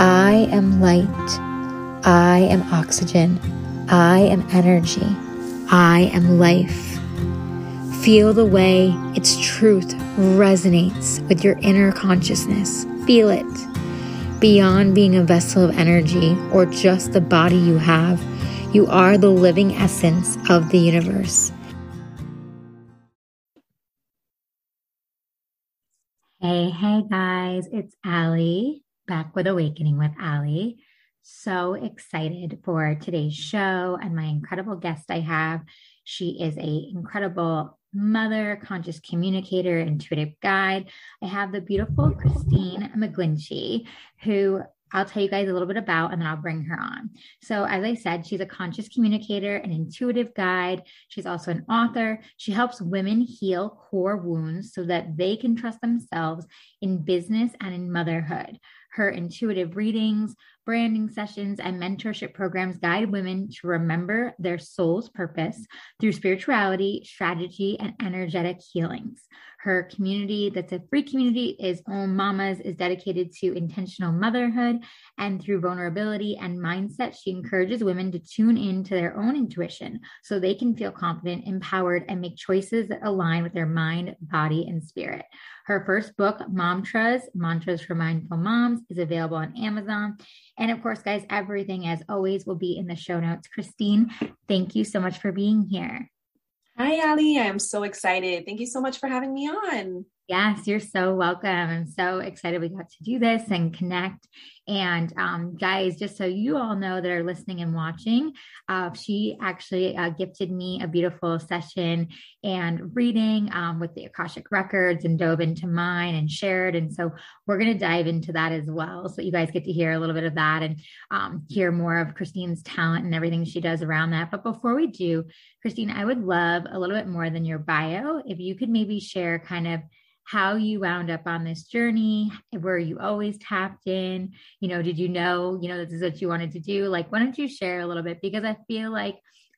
I am light. I am oxygen. I am energy. I am life. Feel the way its truth resonates with your inner consciousness. Feel it. Beyond being a vessel of energy or just the body you have, you are the living essence of the universe. Hey, hey guys, it's Ali back with Awakening with Ali. So excited for today's show and my incredible guest I have. She is a incredible mother, conscious communicator, intuitive guide. I have the beautiful Kristine McGlinchey, who I'll tell you guys a little bit about and then I'll bring her on. So, as I said, she's a conscious communicator, an intuitive guide. She's also an author. She helps women heal core wounds so that they can trust themselves in business and in motherhood. Her intuitive readings, branding sessions, and mentorship programs guide women to remember their soul's purpose through spirituality, strategy, and energetic healings. Her community, that's a free community, is Om Mommas, is dedicated to intentional motherhood. And through vulnerability and mindset, she encourages women to tune in to their own intuition so they can feel confident, empowered, and make choices that align with their mind, body, and spirit. Her first book, Momtras, Mantras for Mindful Moms, is available on Amazon. And of course, guys, everything as always will be in the show notes. Kristine, thank you so much for being here. Hi, Ali. I am so excited. Thank you so much for having me on. Yes, you're so welcome. I'm so excited we got to do this and connect. And um, guys, just so you all know that are listening and watching, uh, she actually uh, gifted me a beautiful session and reading um, with the Akashic Records and dove into mine and shared. And so we're going to dive into that as well. So you guys get to hear a little bit of that and um, hear more of Kristine's talent and everything she does around that. But before we do, Kristine, I would love a little bit more than your bio. If you could maybe share kind of how you wound up on this journey. Were you always tapped in? You know, did you know, you know, this is what you wanted to do? Like, why don't you share a little bit? Because I feel like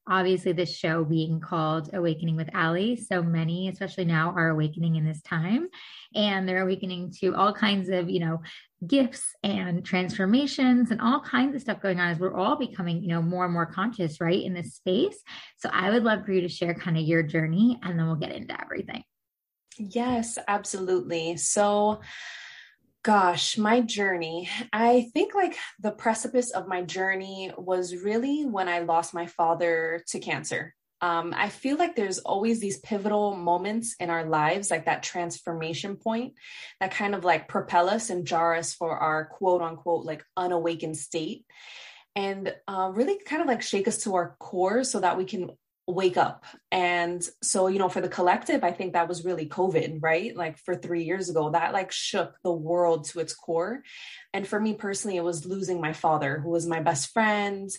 obviously this show being called Awakening with Ali, so many, especially now, are awakening in this time. And they're awakening to all kinds of, you know, gifts and transformations and all kinds of stuff going on as we're all becoming, you know, more and more conscious, right, in this space. So I would love for you to share kind of your journey and then we'll get into everything. Yes, absolutely. So, gosh, my journey, I think like the precipice of my journey was really when I lost my father to cancer. Um, I feel like there's always these pivotal moments in our lives, like that transformation point that kind of like propel us and jar us for our quote unquote like unawakened state and uh, really kind of like shake us to our core so that we can wake up. And so, you know, for the collective, I think that was really COVID, right? Like for three years ago, that like shook the world to its core. And for me personally, it was losing my father, who was my best friend.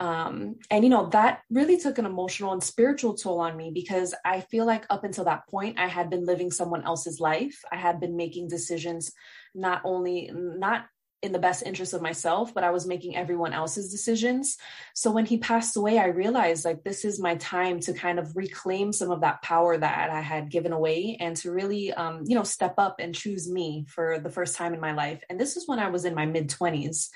Um, and you know that really took an emotional and spiritual toll on me because i feel like up until that point i had been living someone else's life i had been making decisions not only not in the best interest of myself, but I was making everyone else's decisions. So when he passed away, I realized like this is my time to kind of reclaim some of that power that I had given away and to really, um, you know, step up and choose me for the first time in my life. And this is when I was in my mid 20s.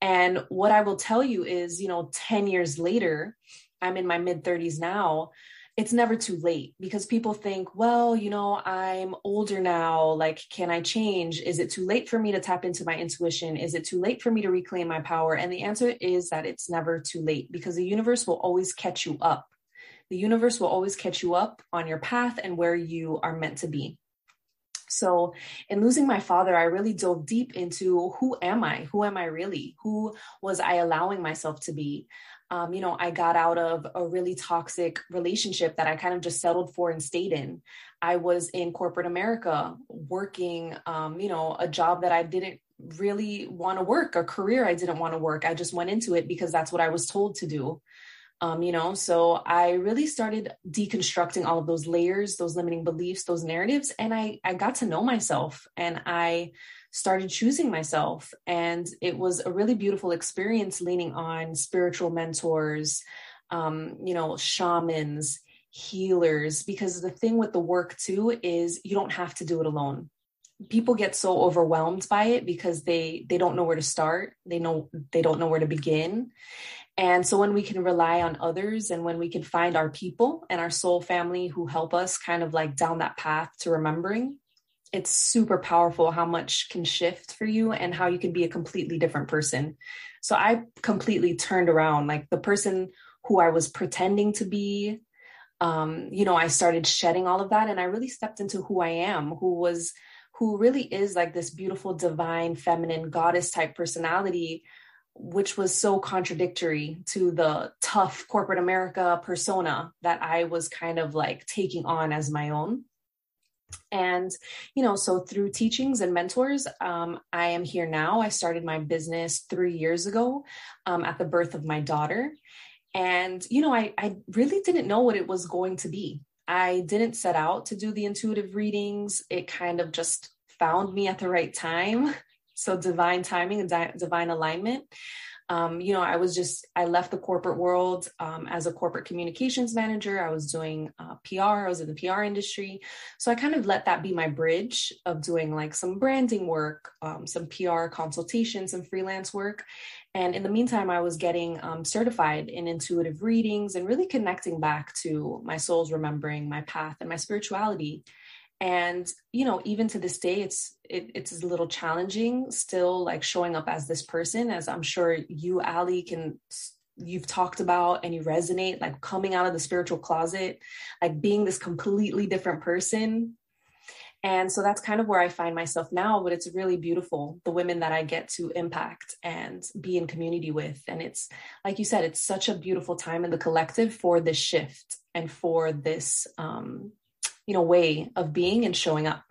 And what I will tell you is, you know, 10 years later, I'm in my mid 30s now it's never too late because people think, well, you know, I'm older now. Like, can I change? Is it too late for me to tap into my intuition? Is it too late for me to reclaim my power? And the answer is that it's never too late because the universe will always catch you up. The universe will always catch you up on your path and where you are meant to be. So, in losing my father, I really dove deep into who am I? Who am I really? Who was I allowing myself to be? Um, you know, I got out of a really toxic relationship that I kind of just settled for and stayed in. I was in corporate America working, um, you know, a job that I didn't really want to work, a career I didn't want to work. I just went into it because that's what I was told to do. Um, you know, so I really started deconstructing all of those layers, those limiting beliefs, those narratives, and I I got to know myself and I started choosing myself. And it was a really beautiful experience leaning on spiritual mentors, um, you know, shamans, healers, because the thing with the work too is you don't have to do it alone. people get so overwhelmed by it because they they don't know where to start they know they don't know where to begin and so when we can rely on others and when we can find our people and our soul family who help us kind of like down that path to remembering it's super powerful how much can shift for you and how you can be a completely different person so i completely turned around like the person who i was pretending to be um, you know i started shedding all of that and i really stepped into who i am who was who really is like this beautiful, divine, feminine, goddess type personality, which was so contradictory to the tough corporate America persona that I was kind of like taking on as my own. And, you know, so through teachings and mentors, um, I am here now. I started my business three years ago um, at the birth of my daughter. And, you know, I, I really didn't know what it was going to be. I didn't set out to do the intuitive readings. It kind of just found me at the right time. So divine timing and di- divine alignment. Um, you know, I was just, I left the corporate world um, as a corporate communications manager. I was doing uh, PR, I was in the PR industry. So I kind of let that be my bridge of doing like some branding work, um, some PR consultations, some freelance work. And in the meantime, I was getting um, certified in intuitive readings and really connecting back to my soul's remembering, my path, and my spirituality. And you know, even to this day, it's it, it's a little challenging still, like showing up as this person, as I'm sure you, Ali, can you've talked about and you resonate, like coming out of the spiritual closet, like being this completely different person and so that's kind of where I find myself now, but it's really beautiful, the women that I get to impact and be in community with. And it's, like you said, it's such a beautiful time in the collective for this shift and for this, um, you know, way of being and showing up.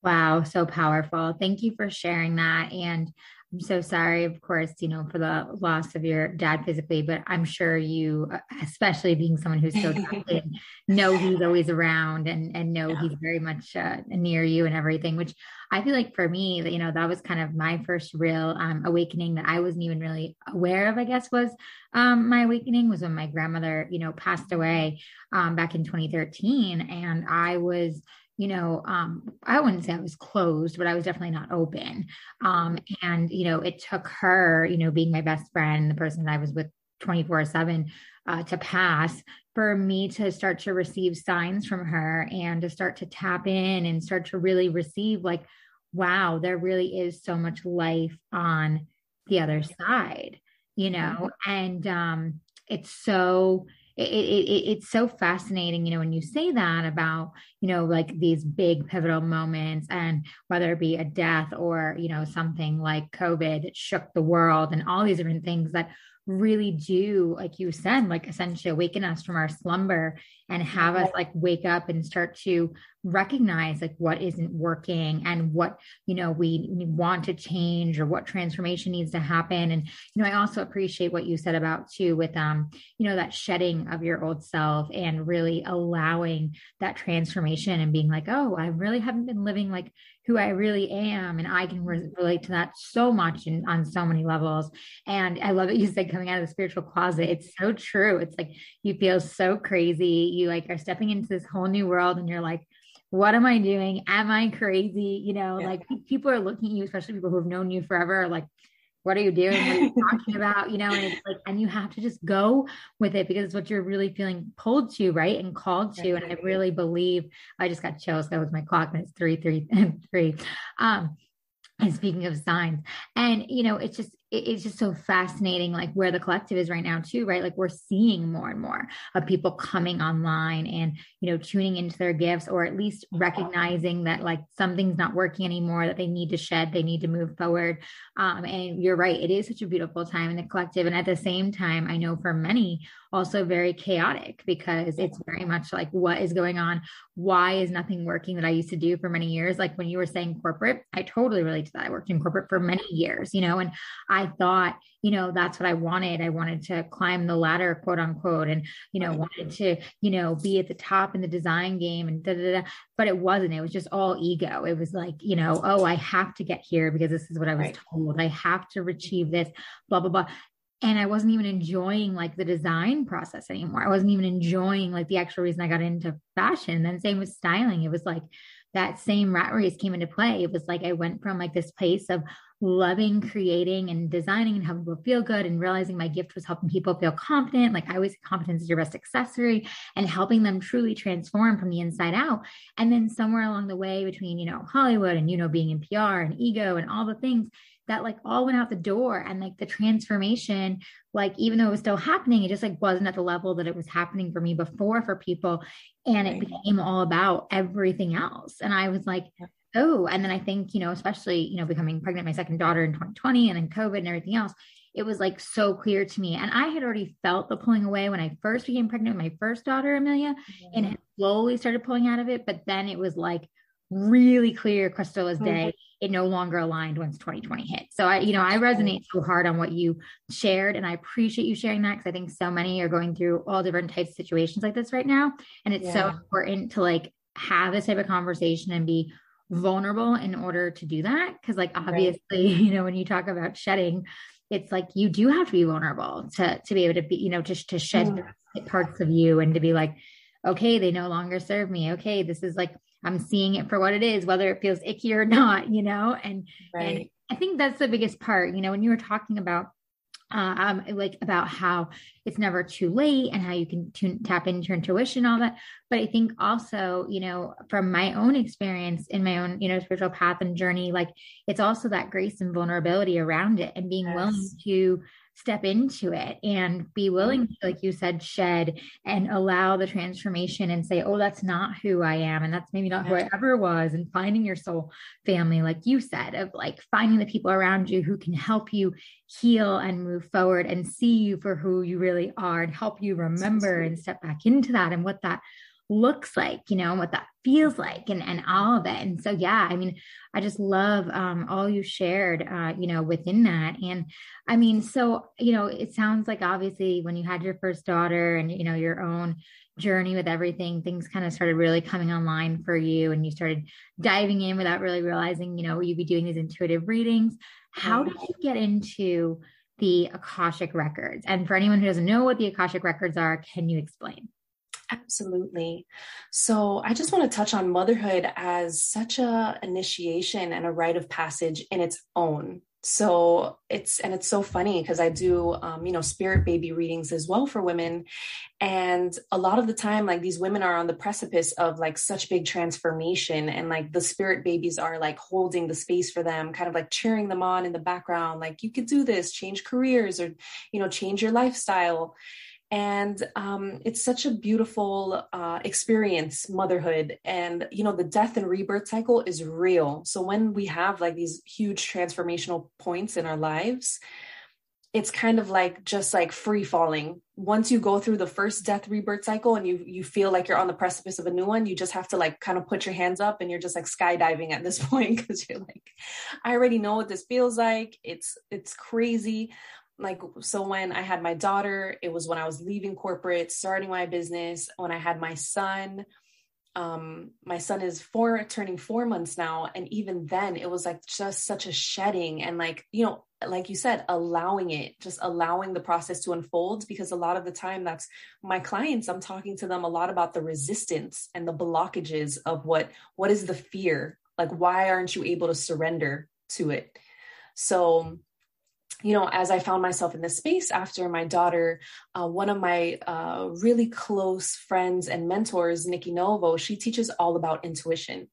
Wow, so powerful. Thank you for sharing that. And I'm so sorry, of course, you know, for the loss of your dad physically, but I'm sure you, especially being someone who's so talented, know he's always around and and know yeah. he's very much uh, near you and everything. Which I feel like for me, you know, that was kind of my first real um, awakening that I wasn't even really aware of. I guess was um, my awakening was when my grandmother, you know, passed away um, back in 2013, and I was you know, um, I wouldn't say I was closed, but I was definitely not open. Um, and, you know, it took her, you know, being my best friend, the person that I was with 24 7 uh, to pass for me to start to receive signs from her and to start to tap in and start to really receive, like, wow, there really is so much life on the other side, you know, and um, it's so it, it, it's so fascinating, you know, when you say that about, you know, like these big pivotal moments and whether it be a death or, you know, something like COVID that shook the world and all these different things that really do, like you said, like essentially awaken us from our slumber and have us like wake up and start to recognize like what isn't working and what you know we, we want to change or what transformation needs to happen. And you know i also appreciate what you said about too with um you know that shedding of your old self and really allowing that transformation and being like oh i really haven't been living like who I really am. And I can re- mm-hmm. relate to that so much and on so many levels. And I love that you said coming out of the spiritual closet. It's so true. It's like you feel so crazy. You like are stepping into this whole new world and you're like, what am I doing? Am I crazy? You know, yeah. like people are looking at you, especially people who have known you forever, like, what are you doing? What are you talking about? You know, and it's like, and you have to just go with it because it's what you're really feeling pulled to, right? And called to. And I really believe I just got chills. That was my clock and it's three, three, and three. Um, and speaking of signs, and you know, it's just it's just so fascinating like where the collective is right now too right? Like we're seeing more and more of people coming online and you know tuning into their gifts or at least recognizing that like something's not working anymore that they need to shed they need to move forward. Um, and you're right it is such a beautiful time in the collective. And at the same time i know for many also very chaotic because it's very much like what is going on? Why is nothing working that i used to do for many years? Like when you were saying corporate i totally relate to that. I worked in corporate for many years you know and i thought you know that's what i wanted i wanted to climb the ladder quote unquote and you know wanted to you know be at the top in the design game and da, da, da. but it wasn't it was just all ego it was like you know oh i have to get here because this is what i was right. told i have to achieve this blah blah blah and I wasn't even enjoying like the design process anymore. I wasn't even enjoying like the actual reason I got into fashion. And then same with styling. It was like that same rat race came into play. It was like I went from like this place of loving creating and designing and helping people feel good and realizing my gift was helping people feel confident. Like I always confidence is your best accessory and helping them truly transform from the inside out. And then somewhere along the way between, you know, Hollywood and, you know, being in PR and ego and all the things, that like all went out the door and like the transformation like even though it was still happening it just like wasn't at the level that it was happening for me before for people. And it became all about everything else. And i was like oh and then i think you know especially you know becoming pregnant my second daughter in 2020 and then covid and everything else it was like so clear to me. And i had already felt the pulling away when i first became pregnant with my first daughter amelia mm-hmm. and it slowly started pulling out of it. But then it was like really clear crystal as day mm-hmm. it no longer aligned once 2020 hit so i you know i resonate so hard on what you shared and i appreciate you sharing that because i think so many are going through all different types of situations like this right now and it's yeah. so important to like have this type of conversation and be vulnerable in order to do that because like obviously right. you know when you talk about shedding it's like you do have to be vulnerable to to be able to be you know just to shed mm. parts of you and to be like okay they no longer serve me okay this is like I'm seeing it for what it is, whether it feels icky or not, you know? And, right. and I think that's the biggest part, you know, when you were talking about uh, um, like about how it's never too late and how you can tune, tap into your intuition, all that. But I think also, you know, from my own experience in my own, you know, spiritual path and journey, like it's also that grace and vulnerability around it and being yes. willing to step into it and be willing to, like you said, shed and allow the transformation and say, oh, that's not who I am. And that's maybe not who I ever was. And finding your soul family, like you said, of like finding the people around you who can help you heal and move forward and see you for who you really are and help you remember and step back into that and what that looks like, you know, and what that feels like and, and all of it. And so, yeah, I mean, I just love um, all you shared, uh, you know, within that. And I mean, so, you know, it sounds like obviously when you had your first daughter and, you know, your own journey with everything, things kind of started really coming online for you and you started diving in without really realizing, you know, you'd be doing these intuitive readings. How did you get into the Akashic records? And for anyone who doesn't know what the Akashic records are, can you explain? Absolutely. So I just want to touch on motherhood as such a initiation and a rite of passage in its own. So it's and it's so funny because I do um, you know spirit baby readings as well for women, and a lot of the time like these women are on the precipice of like such big transformation, and like the spirit babies are like holding the space for them, kind of like cheering them on in the background, like you could do this, change careers or you know change your lifestyle and um, it's such a beautiful uh, experience motherhood. And you know the death and rebirth cycle is real. So when we have like these huge transformational points in our lives it's kind of like just like free falling. Once you go through the first death rebirth cycle and you you feel like you're on the precipice of a new one you just have to like kind of put your hands up and you're just like skydiving at this point because you're like i already know what this feels like. It's it's crazy like so when i had my daughter it was when i was leaving corporate starting my business when i had my son. Um my son is four turning four months now and even then it was like just such a shedding and like you know like you said allowing it just allowing the process to unfold because a lot of the time that's my clients i'm talking to them a lot about the resistance and the blockages of what what is the fear? Like why aren't you able to surrender to it? So you know, as I found myself in this space after my daughter, uh, one of my uh, really close friends and mentors, Nikki Novo, she teaches all about intuition.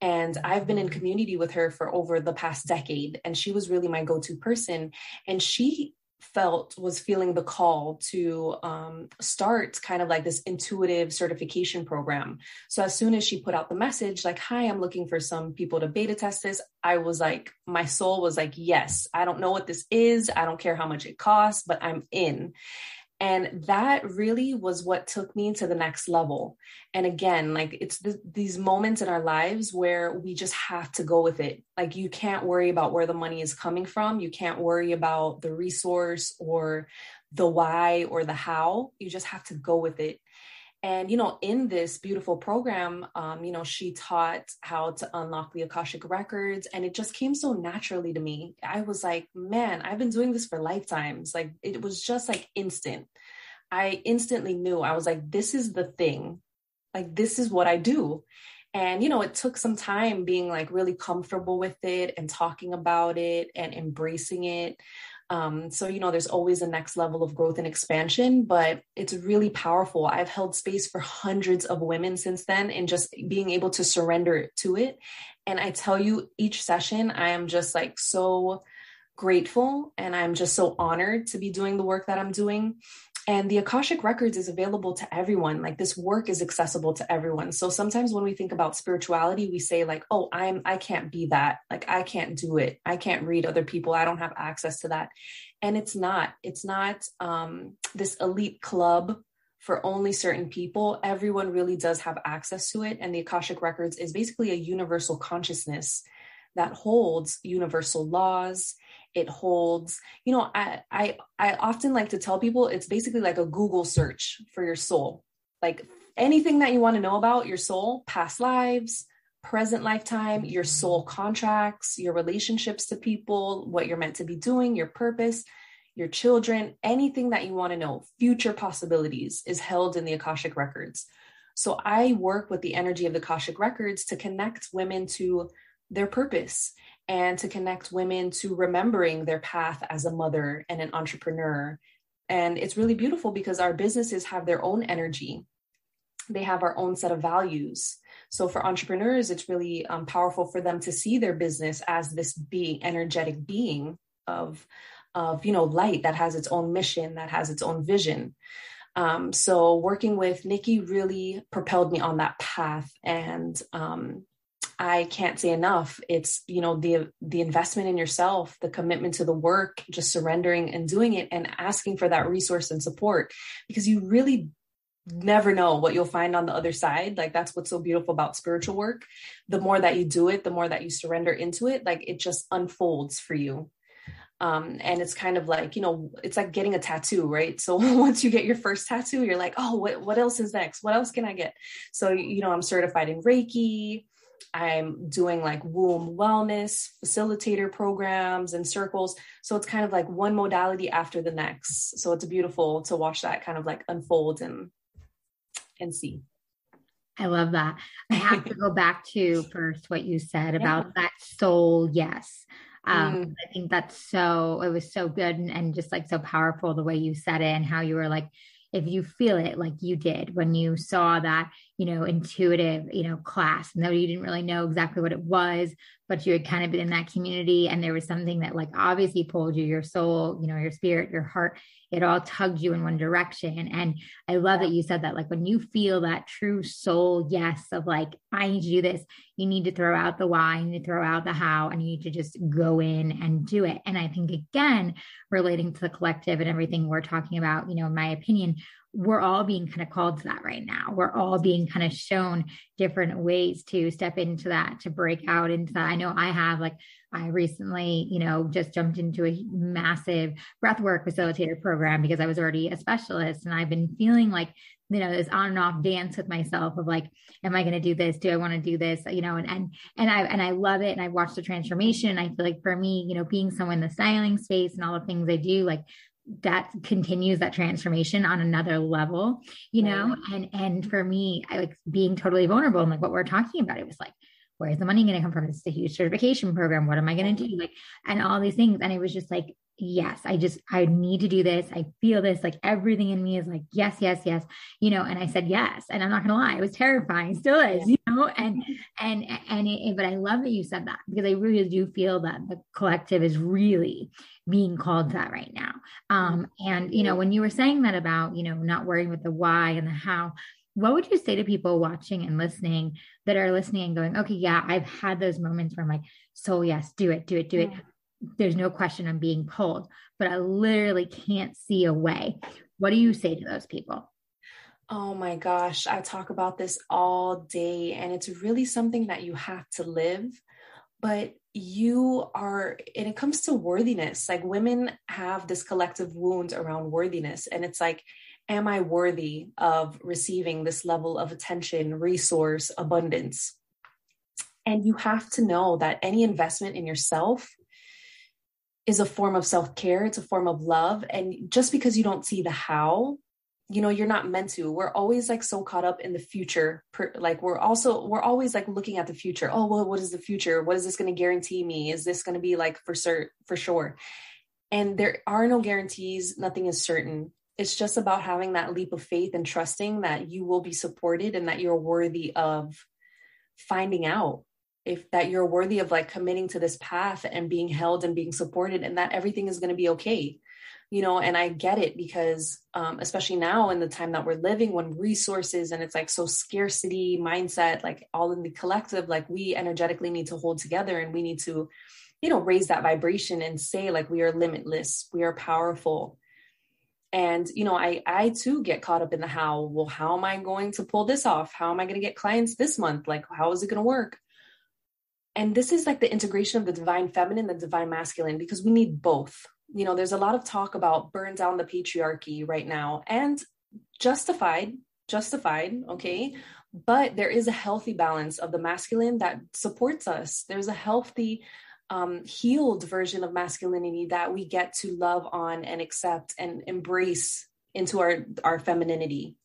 And I've been in community with her for over the past decade, and she was really my go to person. And she felt was feeling the call to um, start kind of like this intuitive certification program. So as soon as she put out the message, like, hi, I'm looking for some people to beta test this, I was like, my soul was like, yes, I don't know what this is. I don't care how much it costs, but I'm in. And that really was what took me to the next level. And again, like it's th- these moments in our lives where we just have to go with it. Like you can't worry about where the money is coming from. You can't worry about the resource or the why or the how. You just have to go with it. And, you know, in this beautiful program, um, you know, she taught how to unlock the Akashic records. And it just came so naturally to me. I was like, man, I've been doing this for lifetimes. Like it was just like instant. I instantly knew I was like, this is the thing. Like, this is what I do. And, you know, it took some time being like really comfortable with it and talking about it and embracing it. Um, so, you know, there's always a next level of growth and expansion, but it's really powerful. I've held space for hundreds of women since then and just being able to surrender to it. And I tell you, each session, I am just like so grateful and I'm just so honored to be doing the work that I'm doing and the akashic records is available to everyone. Like this work is accessible to everyone. So sometimes when we think about spirituality we say like oh i'm i can't be that. Like i can't do it. I can't read other people. I don't have access to that. And it's not. It's not um, this elite club for only certain people. Everyone really does have access to it. And the akashic records is basically a universal consciousness that holds universal laws it holds. You know I, I i often like to tell people it's basically like a google search for your soul. Like anything that you want to know about your soul past lives present lifetime your soul contracts your relationships to people what you're meant to be doing your purpose your children anything that you want to know future possibilities is held in the akashic records. So i work with the energy of the akashic records to connect women to their purpose and to connect women to remembering their path as a mother and an entrepreneur. And it's really beautiful because our businesses have their own energy, they have our own set of values. So for entrepreneurs, it's really um, powerful for them to see their business as this being, energetic being of, of you know, light that has its own mission, that has its own vision. Um, so working with Nikki really propelled me on that path, and um, I can't say enough. It's, you know, the the investment in yourself, the commitment to the work, just surrendering and doing it and asking for that resource and support because you really never know what you'll find on the other side. Like that's what's so beautiful about spiritual work. The more that you do it, the more that you surrender into it, like it just unfolds for you. Um, and it's kind of like, you know, it's like getting a tattoo, right? So once you get your first tattoo, you're like, oh, what, what else is next? What else can I get? So, you know, I'm certified in Reiki. I'm doing like womb wellness facilitator programs and circles. So it's kind of like one modality after the next. So it's beautiful to watch that kind of like unfold and and see. I love that. I have to go back to first what you said about yeah. that soul yes. Um, mm. I think that's so, it was so good and, and just like so powerful the way you said it and how you were like, if you feel it like you did when you saw that you know intuitive you know class and though you didn't really know exactly what it was but you had kind of been in that community and there was something that like obviously pulled you your soul you know your spirit your heart. It all tugged you in one direction and i love that you said that like when you feel that true soul yes of like i need to do this you need to throw out the why you need to throw out the how and you need to just go in and do it. And i think again relating to the collective and everything we're talking about you know in my opinion we're all being kind of called to that right now. We're all being kind of shown different ways to step into that, to break out into that. I know I have, like, I recently, you know, just jumped into a massive breathwork facilitator program because I was already a specialist and I've been feeling like, you know, this on and off dance with myself of like, am I going to do this? Do I want to do this? You know, and, and, and I, and I love it. And I've watched the transformation. I feel like for me, you know, being someone in the styling space and all the things I do, like that continues that transformation on another level you know? And and for me i like being totally vulnerable and like what we're talking about it was like where's the money going to come from? It's a huge certification program. What am i going to do? Like and all these things. And it was just like yes i just i need to do this. I feel this like everything in me is like yes yes yes you know and i said yes and i'm not gonna lie it was terrifying still is you know and and and it, but i love that you said that because i really do feel that the collective is really being called to that right now. Um and you know when you were saying that about you know not worrying with the why and the how what would you say to people watching and listening that are listening and going okay yeah i've had those moments where i'm like so yes do it do it do it there's no question I'm being pulled, but I literally can't see a way. What do you say to those people? Oh my gosh, I talk about this all day, and it's really something that you have to live. But you are, and it comes to worthiness, like women have this collective wound around worthiness. And it's like am I worthy of receiving this level of attention, resource, abundance? And you have to know that any investment in yourself is a form of self care, it's a form of love. And just because you don't see the how, you know, you're not meant to. We're always like so caught up in the future. Like we're also, we're always like looking at the future. Oh, well, what is the future? What is this going to guarantee me? Is this going to be like for cert, for sure? And there are no guarantees. Nothing is certain it's just about having that leap of faith and trusting that you will be supported and that you're worthy of finding out if that you're worthy of like committing to this path and being held and being supported and that everything is going to be okay. You know and i get it because um, especially now in the time that we're living when resources and it's like so scarcity mindset like all in the collective like we energetically need to hold together and we need to you know raise that vibration and say like we are limitless we are powerful. And you know i i too get caught up in the how well how am i going to pull this off? How am i going to get clients this month? Like how is it going to work and this is like the integration of the divine feminine the divine masculine because we need both. You know there's a lot of talk about burn down the patriarchy right now and justified justified okay? But there is a healthy balance of the masculine that supports us. There's a healthy um, healed version of masculinity that we get to love on and accept and embrace into our our femininity.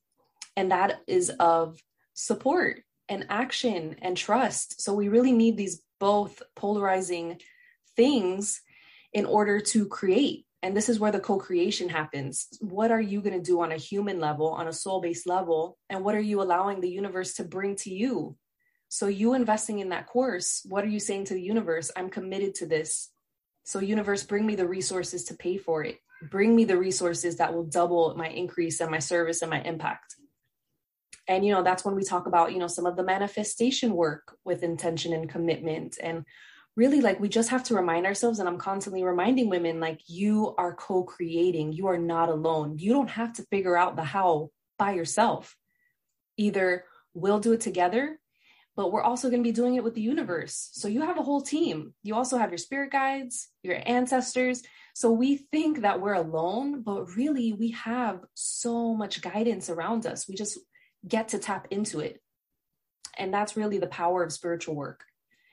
And that is of support and action and trust. So we really need these both polarizing things in order to create and this is where the co-creation happens what are you going to do on a human level on a soul-based level and what are you allowing the universe to bring to you so, you investing in that course, what are you saying to the universe? I'm committed to this. So, universe, bring me the resources to pay for it. Bring me the resources that will double my increase and my service and my impact. And, you know, that's when we talk about, you know, some of the manifestation work with intention and commitment. And really, like, we just have to remind ourselves, and I'm constantly reminding women, like, you are co creating, you are not alone. You don't have to figure out the how by yourself. Either we'll do it together but we're also going to be doing it with the universe. So you have a whole team. You also have your spirit guides, your ancestors. So we think that we're alone, but really we have so much guidance around us. We just get to tap into it. And that's really the power of spiritual work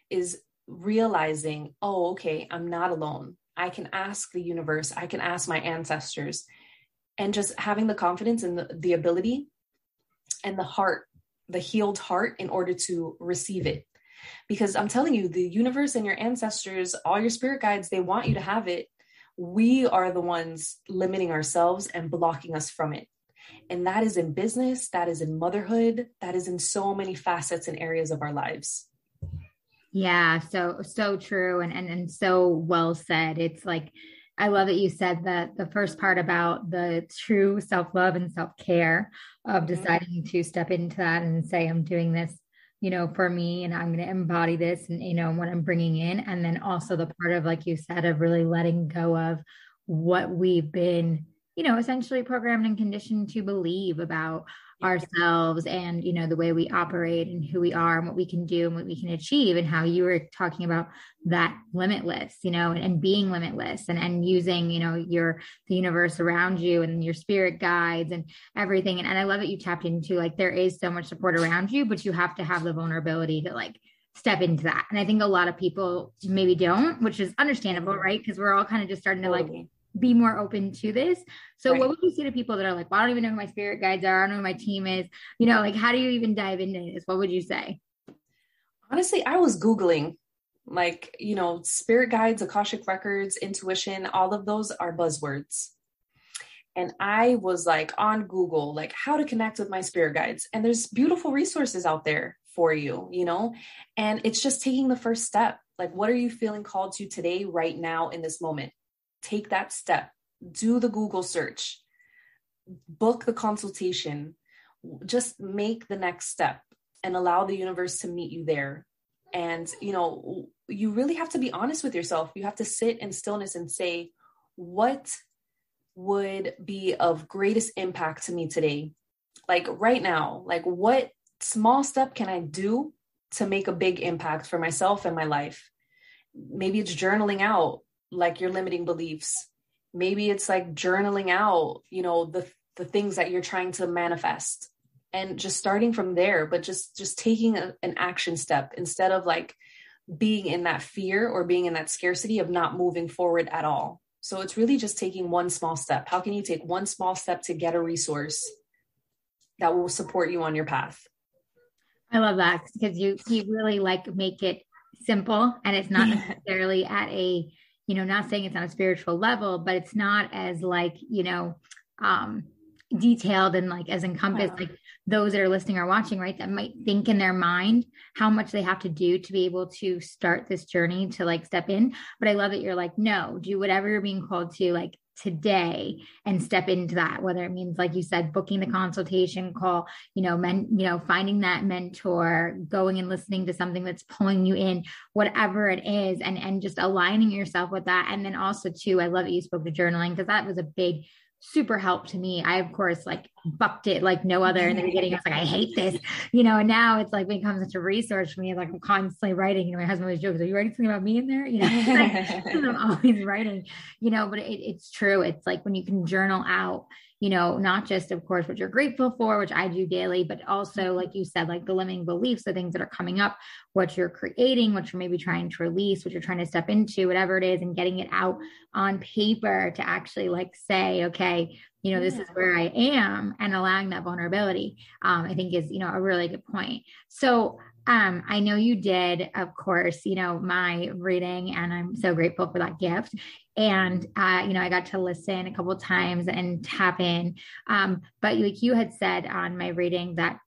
is realizing, oh, okay, I'm not alone. I can ask the universe, I can ask my ancestors, and just having the confidence and the, the ability and the heart the healed heart in order to receive it because i'm telling you the universe and your ancestors all your spirit guides they want you to have it we are the ones limiting ourselves and blocking us from it and that is in business that is in motherhood that is in so many facets and areas of our lives yeah so so true and and, and so well said it's like I love that you said that the first part about the true self love and self care of mm-hmm. deciding to step into that and say, I'm doing this, you know, for me and I'm going to embody this and, you know, what I'm bringing in. And then also the part of, like you said, of really letting go of what we've been, you know, essentially programmed and conditioned to believe about ourselves and you know the way we operate and who we are and what we can do and what we can achieve and how you were talking about that limitless you know and, and being limitless and and using you know your the universe around you and your spirit guides and everything. And, and i love that you tapped into like there is so much support around you but you have to have the vulnerability to like step into that. And i think a lot of people maybe don't which is understandable right? Because we're all kind of just starting to like be more open to this. So right. what would you say to people that are like, well, I don't even know who my spirit guides are. I don't know who my team is. You know, like how do you even dive into this? What would you say? Honestly, I was Googling like, you know, spirit guides, Akashic records, intuition, all of those are buzzwords. And I was like on Google, like how to connect with my spirit guides. And there's beautiful resources out there for you, you know? And it's just taking the first step. Like, what are you feeling called to today, right now, in this moment? Take that step, do the Google search, book the consultation, just make the next step and allow the universe to meet you there. And, you know, you really have to be honest with yourself. You have to sit in stillness and say, what would be of greatest impact to me today? Like right now, like what small step can I do to make a big impact for myself and my life? Maybe it's journaling out like your limiting beliefs. Maybe it's like journaling out you know the the things that you're trying to manifest and just starting from there but just just taking a, an action step instead of like being in that fear or being in that scarcity of not moving forward at all. So it's really just taking one small step. How can you take one small step to get a resource that will support you on your path? I love that because you you really like make it simple and it's not necessarily at a you know not saying it's on a spiritual level but it's not as like you know um detailed and like as encompassed like those that are listening or watching right that might think in their mind how much they have to do to be able to start this journey to like step in. But i love that you're like no do whatever you're being called to like today and step into that whether it means like you said booking the consultation call you know men you know finding that mentor going and listening to something that's pulling you in whatever it is and and just aligning yourself with that and then also too i love that you spoke to journaling because that was a big super help to me. I, of course, like bucked it like no other in the beginning. I was like, I hate this, you know, and now it's like becomes such a resource for me. Like I'm constantly writing. You know, my husband always jokes, Are you writing something about me in there? You know, I'm always writing, you know, but it, it's true. It's like when you can journal out you know, not just, of course, what you're grateful for, which I do daily, but also, mm-hmm. like you said, like the limiting beliefs, the things that are coming up, what you're creating, what you're maybe trying to release, what you're trying to step into, whatever it is, and getting it out on paper to actually like say, okay, you know, this is where I am, and allowing that vulnerability, um, I think is, you know, a really good point. So, um, I know you did, of course, you know, my reading, and I'm so grateful for that gift. And uh, you know, I got to listen a couple times and tap in. Um, but like you had said on my reading that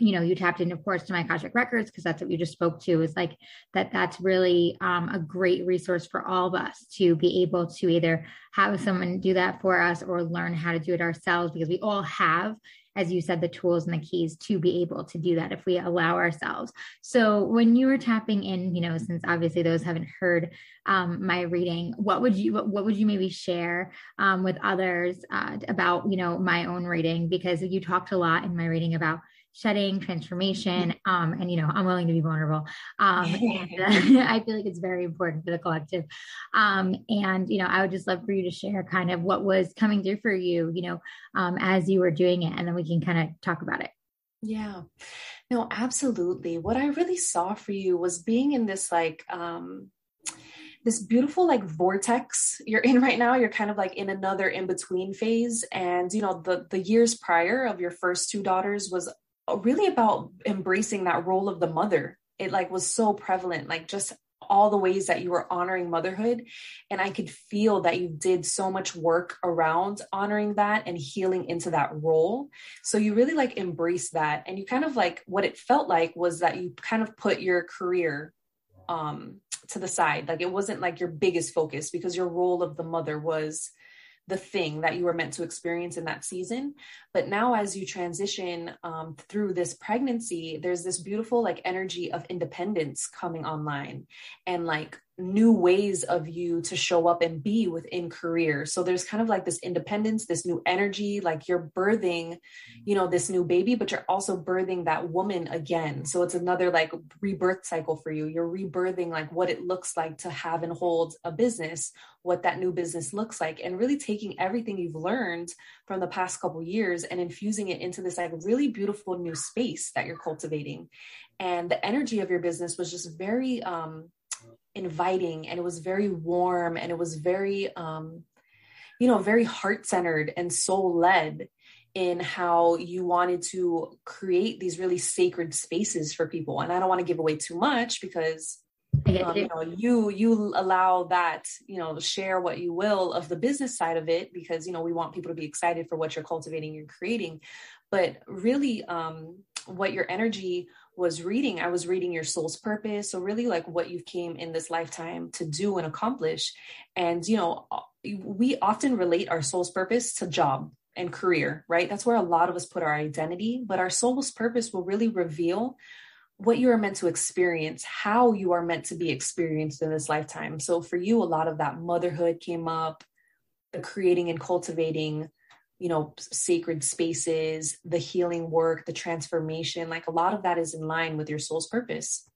you know you tapped in of course to my akashic records because that's what you just spoke to is like that that's really um, a great resource for all of us to be able to either have someone do that for us or learn how to do it ourselves because we all have as you said, the tools and the keys to be able to do that if we allow ourselves. So when you were tapping in, you know, since obviously those haven't heard um, my reading, what would you what, what would you maybe share um, with others uh, about you know my own reading? Because you talked a lot in my reading about shedding, transformation. Um, and, you know, I'm willing to be vulnerable. Um, and, uh, I feel like it's very important for the collective. Um, and, you know, I would just love for you to share kind of what was coming through for you, you know, um, as you were doing it, and then we can kind of talk about it. Yeah. No, absolutely. What I really saw for you was being in this like um this beautiful like vortex you're in right now you're kind of like in another in between phase and you know the the years prior of your first two daughters was really about embracing that role of the mother. It like was so prevalent, like just all the ways that you were honoring motherhood. And I could feel that you did so much work around honoring that and healing into that role. So you really like embrace that. And you kind of like what it felt like was that you kind of put your career um to the side. Like it wasn't like your biggest focus because your role of the mother was the thing that you were meant to experience in that season. But now, as you transition um, through this pregnancy, there's this beautiful like energy of independence coming online and like new ways of you to show up and be within career. So there's kind of like this independence, this new energy, like you're birthing, you know, this new baby, but you're also birthing that woman again. So it's another like rebirth cycle for you. You're rebirthing like what it looks like to have and hold a business, what that new business looks like, and really taking everything you've learned from the past couple years and infusing it into this like really beautiful new space that you're cultivating. And the energy of your business was just very um inviting and it was very warm and it was very um you know very heart centered and soul led in how you wanted to create these really sacred spaces for people. And i don't want to give away too much because um, you know you you allow that you know share what you will of the business side of it because you know we want people to be excited for what you're cultivating and creating. But really um what your energy was reading, I was reading your soul's purpose. So, really, like what you came in this lifetime to do and accomplish. And, you know, uh, we often relate our soul's purpose to job and career, right? That's where a lot of us put our identity. But our soul's purpose will really reveal what you are meant to experience, how you are meant to be experienced in this lifetime. So, for you, a lot of that motherhood came up, the creating and cultivating you know sacred spaces the healing work the transformation like a lot of that is in line with your soul's purpose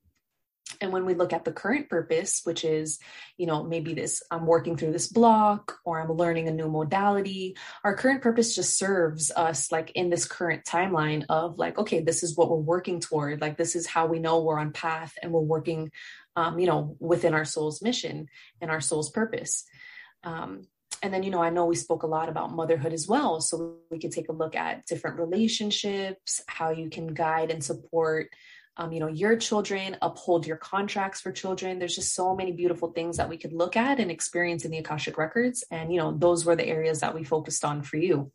and when we look at the current purpose, which is, you know, maybe this, I'm working through this block or I'm learning a new modality, our current purpose just serves us like in this current timeline of like, okay, this is what we're working toward. Like, this is how we know we're on path and we're working, um, you know, within our soul's mission and our soul's purpose. Um, and then, you know, I know we spoke a lot about motherhood as well. So we could take a look at different relationships, how you can guide and support um, you know your children uphold your contracts for children there's just so many beautiful things that we could look at and experience in the akashic records and you know those were the areas that we focused on for you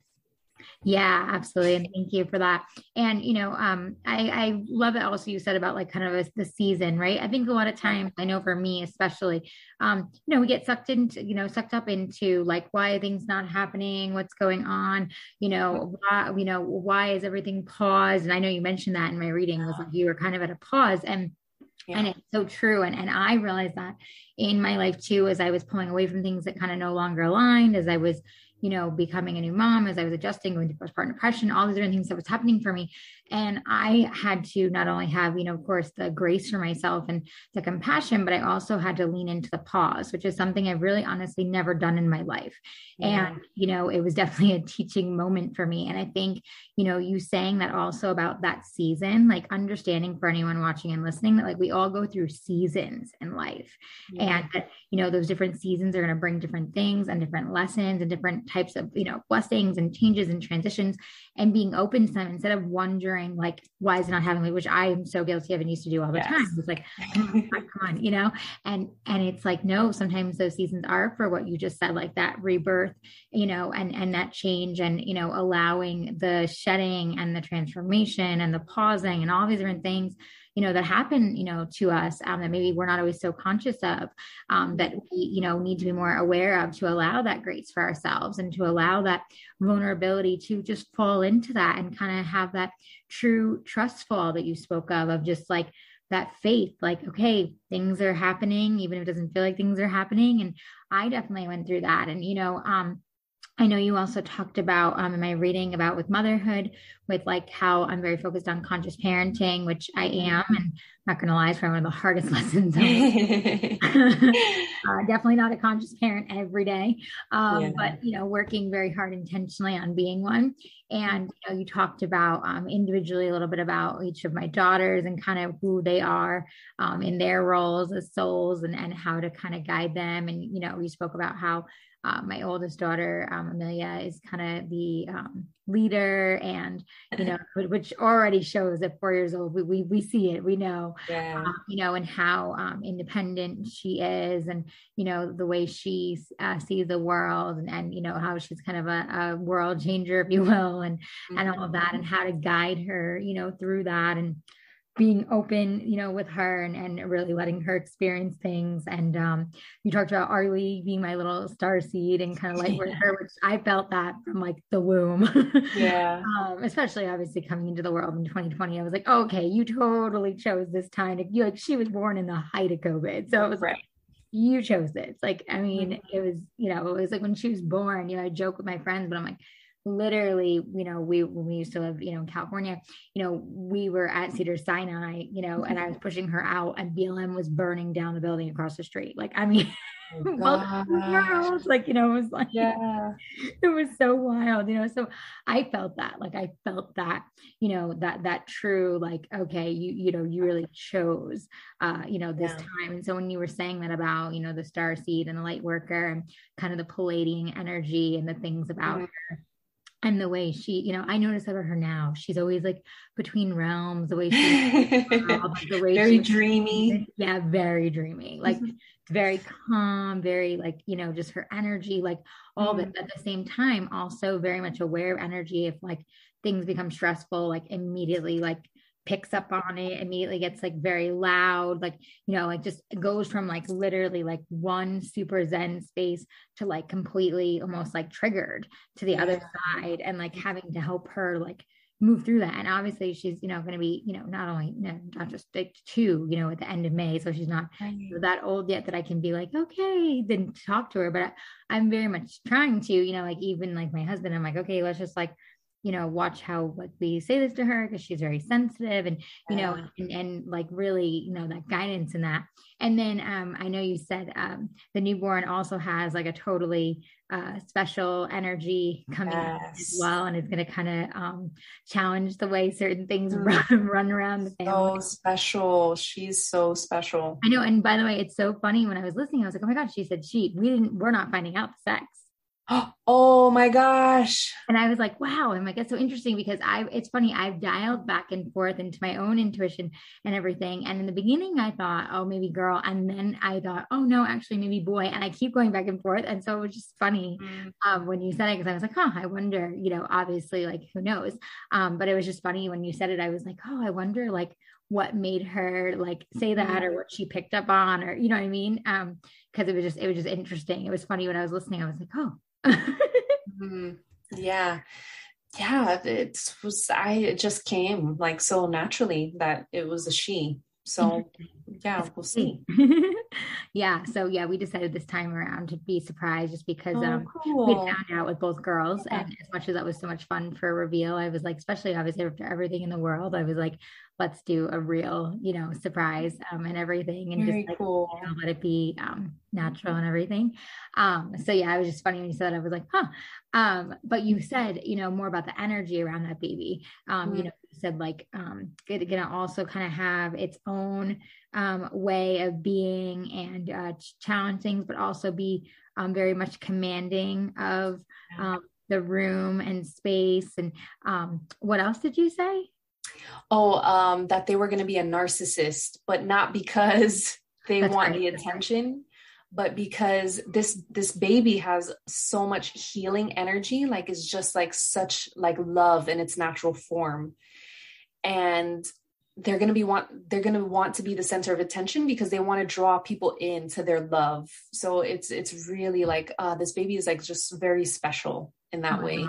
yeah, absolutely. And thank you for that. And, you know, um, I, I love it also you said about like kind of a, the season, right? I think a lot of times, I know for me especially, um, you know, we get sucked into, you know, sucked up into like, why are things not happening? What's going on? You know, why, you know, why is everything paused? And I know you mentioned that in my reading was like you were kind of at a pause and yeah. And it's so true. And and I realized that in my life too, as I was pulling away from things that kind of no longer aligned, as I was, you know, becoming a new mom, as I was adjusting, going through postpartum depression, all these different things that was happening for me. And I had to not only have, you know, of course, the grace for myself and the compassion, but I also had to lean into the pause, which is something I've really honestly never done in my life. Yeah. And, you know, it was definitely a teaching moment for me. And I think, you know, you saying that also about that season, like understanding for anyone watching and listening that like we all go through seasons in life. Yeah. And that, you know, those different seasons are going to bring different things and different lessons and different types of, you know, blessings and changes and transitions and being open to them instead of wondering like why is it not happening which i am so guilty of and used to do all the yes. time it's like come on you know and and it's like no sometimes those seasons are for what you just said like that rebirth you know and and that change and you know allowing the shedding and the transformation and the pausing and all these different things you know that happen you know to us um, that maybe we're not always so conscious of um, that we you know need to be more aware of to allow that grace for ourselves and to allow that vulnerability to just fall into that and kind of have that true trust fall that you spoke of of just like that faith like okay things are happening even if it doesn't feel like things are happening. And i definitely went through that. And you know um I know you also talked about um, in my reading about with motherhood, with like how I'm very focused on conscious parenting, which I mm-hmm. am, and I'm not to lie, it's probably one of the hardest lessons. uh, definitely not a conscious parent every day, um, yeah. but you know, working very hard intentionally on being one. And you know, you talked about um, individually a little bit about each of my daughters and kind of who they are um, in their roles as souls, and and how to kind of guide them. And you know, you spoke about how uh, my oldest daughter, um, Amelia, is kind of the um, leader, and you know, which already shows at four years old, we we, we see it, we know, yeah. uh, you know, and how um, independent she is, and you know, the way she uh, sees the world, and, and you know, how she's kind of a, a world changer, if you will, and mm-hmm. and all of that, and how to guide her, you know, through that, and being open, you know, with her and, and really letting her experience things. And um, you talked about Arlie being my little star seed and kind of like yeah. her, which I felt that from like the womb. Yeah. um, especially obviously coming into the world in 2020. I was like, okay, you totally chose this time. You like she was born in the height of COVID. So it was right. like you chose this. Like, I mean, mm-hmm. it was, you know, it was like when she was born, you know, I joke with my friends, but I'm like, literally, you know, we when we used to live, you know, in California, you know, we were at Cedar Sinai, you know, and I was pushing her out, and BLM was burning down the building across the street. Like, I mean, oh like you know, it was like, yeah, it was so wild, you know. So I felt that, like, I felt that, you know, that that true, like, okay, you you know, you really chose, uh, you know, this yeah. time. And so when you were saying that about, you know, the star seed and the light worker and kind of the Pleiadian energy and the things about mm-hmm. her and the way she, you know, I notice about her now. She's always like between realms, the way she, the way very she, dreamy. Yeah, very dreamy. Like mm-hmm. very calm, very like, you know, just her energy, like all mm-hmm. Mm-hmm. At the same time, also very much aware of energy. If like things become stressful, like immediately like picks up on it immediately gets like very loud like you know like just goes from like literally like one super zen space to like completely almost like triggered to the yeah. other side and like having to help her like move through that. And obviously she's you know going to be you know not only you know, not just like two you know at the end of may so she's not that old yet that i can be like okay then talk to her. But I, i'm very much trying to you know like even like my husband i'm like okay let's just like you know, watch how like we say this to her because she's very sensitive and, you know, and, and like really, you know, that guidance and that. And then um, I know you said um, the newborn also has like a totally uh, special energy coming yes. as well, and it's going to kind of um, challenge the way certain things mm. run, run around the family. So special. She's so special. I know. And by the way, it's so funny. When I was listening, I was like, "Oh my god!" She said, "She we didn't. We're not finding out the sex." oh my gosh. And I was like, wow. And I'm like, that's so interesting because I, it's funny, I've dialed back and forth into my own intuition and everything. And in the beginning, I thought, oh, maybe girl. And then I thought, oh, no, actually, maybe boy. And I keep going back and forth. And so it was just funny mm. um, when you said it because I was like, huh, I wonder, you know, obviously, like, who knows? Um, but it was just funny when you said it. I was like, oh, I wonder, like, what made her like say that or mm. what she picked up on or you know what I mean um because it was just it was just interesting it was funny when I was listening I was like oh mm-hmm. Yeah. Yeah. It was, I, it just came like so naturally that it was a she. So mm-hmm. yeah, we'll see. yeah. So yeah, we decided this time around to be surprised just because oh, um cool. we found out with both girls. Yeah. And as much as that was so much fun for a reveal, I was like, especially obviously after everything in the world, I was like, let's do a real, you know, surprise um, and everything and Very just like, cool. you know, let it be um, natural and everything. Um, so yeah, it was just funny when you said that. I was like, huh. Um, but you said, you know, more about the energy around that baby. Um, mm-hmm. You know, you said like um, it's gonna also kind of have its own um, way of being and uh, challenge things, but also be um, very much commanding of um, the room and space. And um, what else did you say? Oh um that they were going to be a narcissist but not because they That's want the attention but because this this baby has so much healing energy like it's just like such like love in its natural form. And they're going to be want they're going to want to be the center of attention because they want to draw people into their love. So it's it's really like uh this baby is like just very special in that oh, way.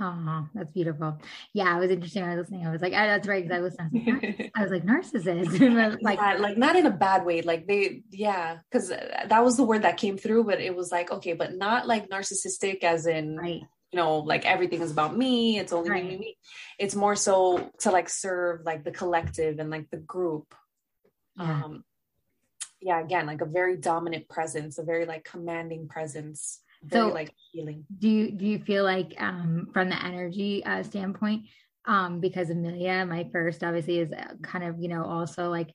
Oh, that's beautiful. Yeah, it was interesting. I was listening. I was like, oh, that's right. Because I was, I was like, narcissist. like, yeah, like not in a bad way. Like they, yeah, because uh, that was the word that came through. But it was like, okay, but not like narcissistic, as in, right. you know, like everything is about me. It's only right. me, me. It's more so to like serve like the collective and like the group. Yeah. Um, yeah. Again, like a very dominant presence, a very like commanding presence very so like healing. do you do you feel like um from the energy uh standpoint um because amelia my first obviously is uh, kind of you know also like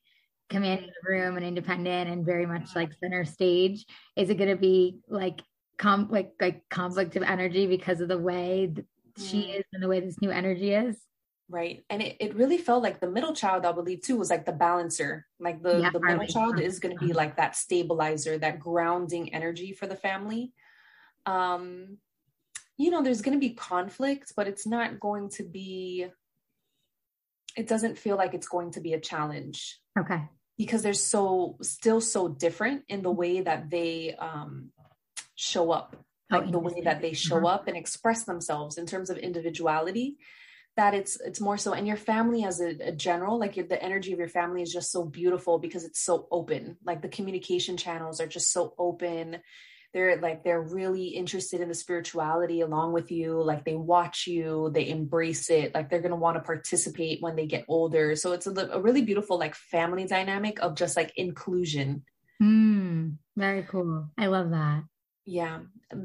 commanding the room and independent and very much like center stage is it going to be like conflict like conflict of energy because of the way she mm. is and the way this new energy is? Right and it, it really felt like the middle child i believe too was like the balancer like the yeah, the middle child is going to be like that stabilizer that grounding energy for the family um you know there's going to be conflict but it's not going to be it doesn't feel like it's going to be a challenge. Okay. Because they're so still so different in the way that they um show up. Oh, like oh, the way that they show uh-huh. up and express themselves in terms of individuality that it's it's more so and your family as a, a general like your, the energy of your family is just so beautiful because it's so open. Like the communication channels are just so open they're like they're really interested in the spirituality along with you like they watch you they embrace it like they're going to want to participate when they get older. So it's a, a, really beautiful like family dynamic of just like inclusion. Mm, very cool. I love that. Yeah